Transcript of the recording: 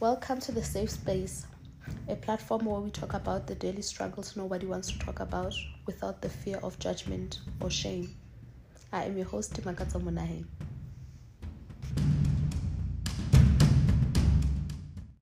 Welcome to the Safe Space, a platform where we talk about the daily struggles nobody wants to talk about without the fear of judgment or shame. I am your host, Timakatsa Munahe.